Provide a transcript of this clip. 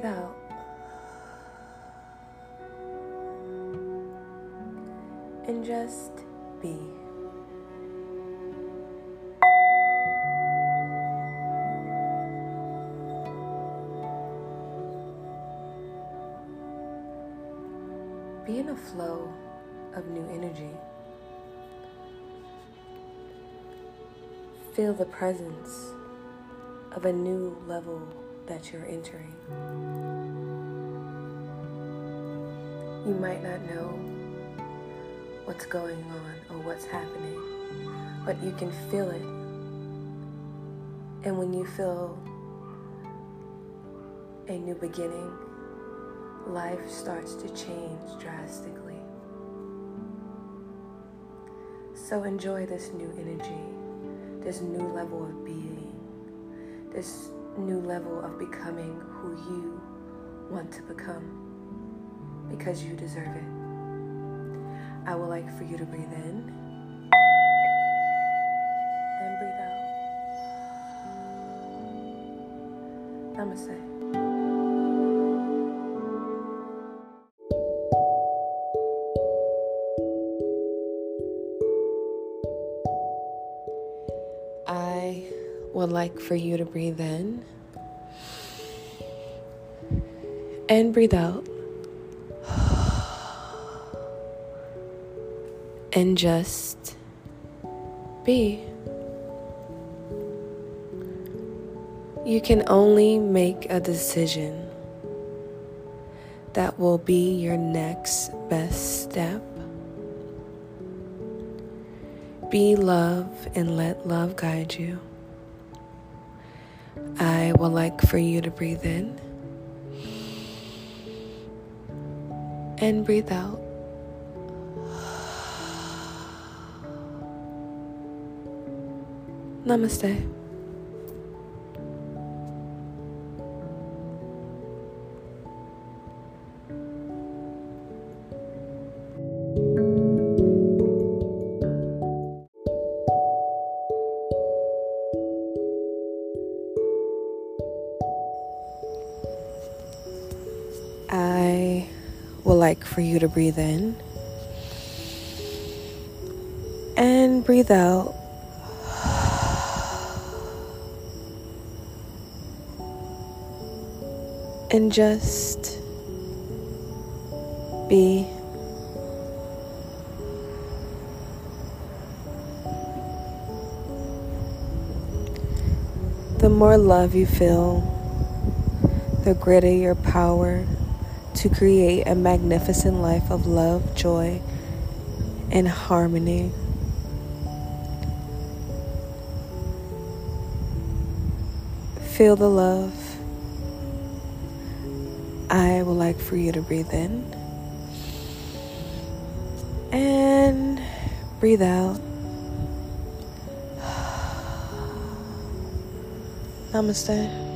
breathe out. And just be. Be in a flow of new energy. Feel the presence of a new level that you're entering. You might not know what's going on or what's happening, but you can feel it. And when you feel a new beginning, life starts to change drastically. So enjoy this new energy, this new level of being, this new level of becoming who you want to become because you deserve it. I would like for you to breathe in and breathe out. Namaste. Would like for you to breathe in and breathe out. And just be. You can only make a decision that will be your next best step. Be love and let love guide you. I would like for you to breathe in and breathe out. Namaste. I would like for you to breathe in and breathe out. And just be. The more love you feel, the greater your power to create a magnificent life of love, joy, and harmony. Feel the love. I would like for you to breathe in and breathe out. Namaste.